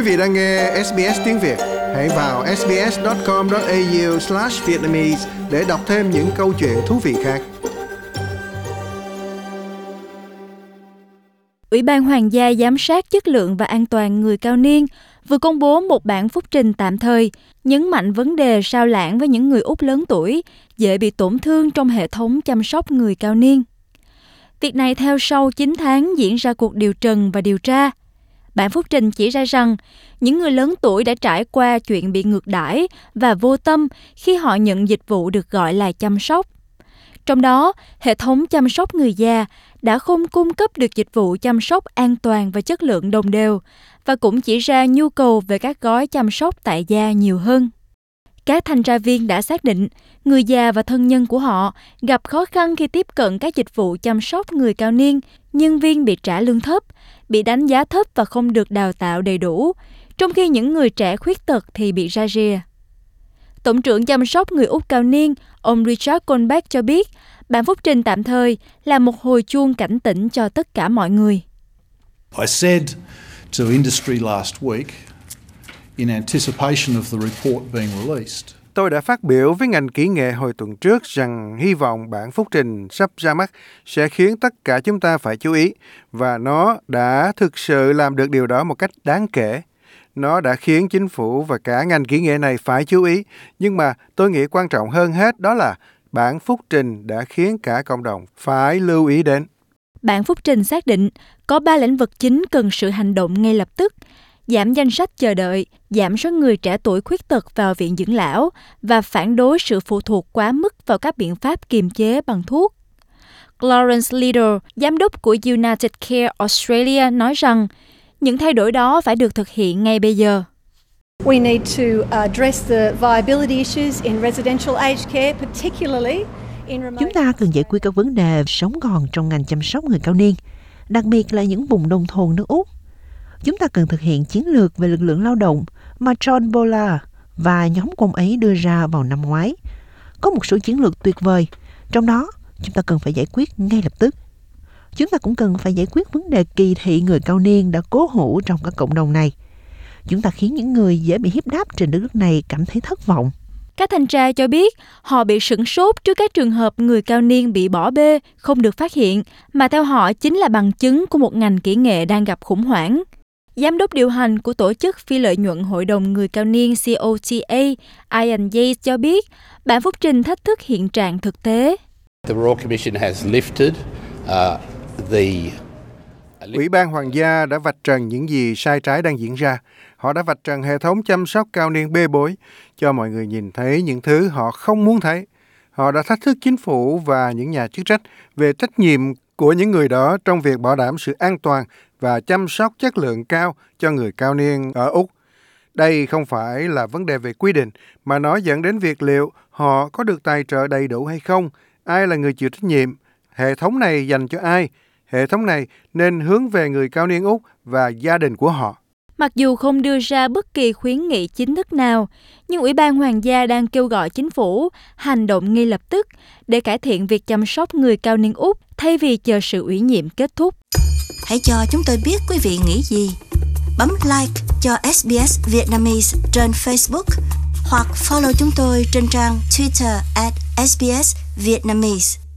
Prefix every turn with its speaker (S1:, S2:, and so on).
S1: Quý vị đang nghe SBS tiếng Việt, hãy vào sbs.com.au/vietnamese để đọc thêm những câu chuyện thú vị khác.
S2: Ủy ban Hoàng gia giám sát chất lượng và an toàn người cao niên vừa công bố một bản phúc trình tạm thời nhấn mạnh vấn đề sao lãng với những người Úc lớn tuổi dễ bị tổn thương trong hệ thống chăm sóc người cao niên. Việc này theo sau 9 tháng diễn ra cuộc điều trần và điều tra. Bản phúc trình chỉ ra rằng những người lớn tuổi đã trải qua chuyện bị ngược đãi và vô tâm khi họ nhận dịch vụ được gọi là chăm sóc. Trong đó, hệ thống chăm sóc người già đã không cung cấp được dịch vụ chăm sóc an toàn và chất lượng đồng đều và cũng chỉ ra nhu cầu về các gói chăm sóc tại gia nhiều hơn. Các thanh tra viên đã xác định người già và thân nhân của họ gặp khó khăn khi tiếp cận các dịch vụ chăm sóc người cao niên, nhân viên bị trả lương thấp, bị đánh giá thấp và không được đào tạo đầy đủ, trong khi những người trẻ khuyết tật thì bị ra rìa. Tổng trưởng chăm sóc người Úc cao niên, ông Richard Colbeck cho biết, bản phúc trình tạm thời là một hồi chuông cảnh tỉnh cho tất cả mọi người.
S3: I said to industry last week in anticipation of the report being released.
S1: Tôi đã phát biểu với ngành kỹ nghệ hồi tuần trước rằng hy vọng bản phúc trình sắp ra mắt sẽ khiến tất cả chúng ta phải chú ý và nó đã thực sự làm được điều đó một cách đáng kể. Nó đã khiến chính phủ và cả ngành kỹ nghệ này phải chú ý, nhưng mà tôi nghĩ quan trọng hơn hết đó là bản phúc trình đã khiến cả cộng đồng phải lưu ý đến.
S2: Bản phúc trình xác định có ba lĩnh vực chính cần sự hành động ngay lập tức – giảm danh sách chờ đợi, giảm số người trẻ tuổi khuyết tật vào viện dưỡng lão và phản đối sự phụ thuộc quá mức vào các biện pháp kiềm chế bằng thuốc. Lawrence Leader, giám đốc của United Care Australia nói rằng những thay đổi đó phải được thực hiện ngay bây giờ.
S4: We need to address the viability issues in residential aged care, particularly
S5: Chúng ta cần giải quyết các vấn đề sống còn trong ngành chăm sóc người cao niên, đặc biệt là những vùng nông thôn nước Úc chúng ta cần thực hiện chiến lược về lực lượng lao động mà John Bola và nhóm của ông ấy đưa ra vào năm ngoái. Có một số chiến lược tuyệt vời, trong đó chúng ta cần phải giải quyết ngay lập tức. Chúng ta cũng cần phải giải quyết vấn đề kỳ thị người cao niên đã cố hữu trong các cộng đồng này. Chúng ta khiến những người dễ bị hiếp đáp trên đất nước này cảm thấy thất vọng.
S2: Các thanh tra cho biết họ bị sửng sốt trước các trường hợp người cao niên bị bỏ bê, không được phát hiện, mà theo họ chính là bằng chứng của một ngành kỹ nghệ đang gặp khủng hoảng. Giám đốc điều hành của tổ chức phi lợi nhuận Hội đồng Người Cao Niên COTA, Ian Yates cho biết, bản phúc trình thách thức hiện trạng thực tế.
S6: The Royal Commission has lifted uh, the
S1: Ủy ban Hoàng gia đã vạch trần những gì sai trái đang diễn ra. Họ đã vạch trần hệ thống chăm sóc cao niên bê bối, cho mọi người nhìn thấy những thứ họ không muốn thấy. Họ đã thách thức chính phủ và những nhà chức trách về trách nhiệm của những người đó trong việc bảo đảm sự an toàn và chăm sóc chất lượng cao cho người cao niên ở Úc. Đây không phải là vấn đề về quy định, mà nó dẫn đến việc liệu họ có được tài trợ đầy đủ hay không, ai là người chịu trách nhiệm, hệ thống này dành cho ai, hệ thống này nên hướng về người cao niên Úc và gia đình của họ.
S2: Mặc dù không đưa ra bất kỳ khuyến nghị chính thức nào, nhưng Ủy ban Hoàng gia đang kêu gọi chính phủ hành động ngay lập tức để cải thiện việc chăm sóc người cao niên Úc thay vì chờ sự ủy nhiệm kết thúc.
S7: Hãy cho chúng tôi biết quý vị nghĩ gì. Bấm like cho SBS Vietnamese trên Facebook hoặc follow chúng tôi trên trang Twitter at SBS Vietnamese.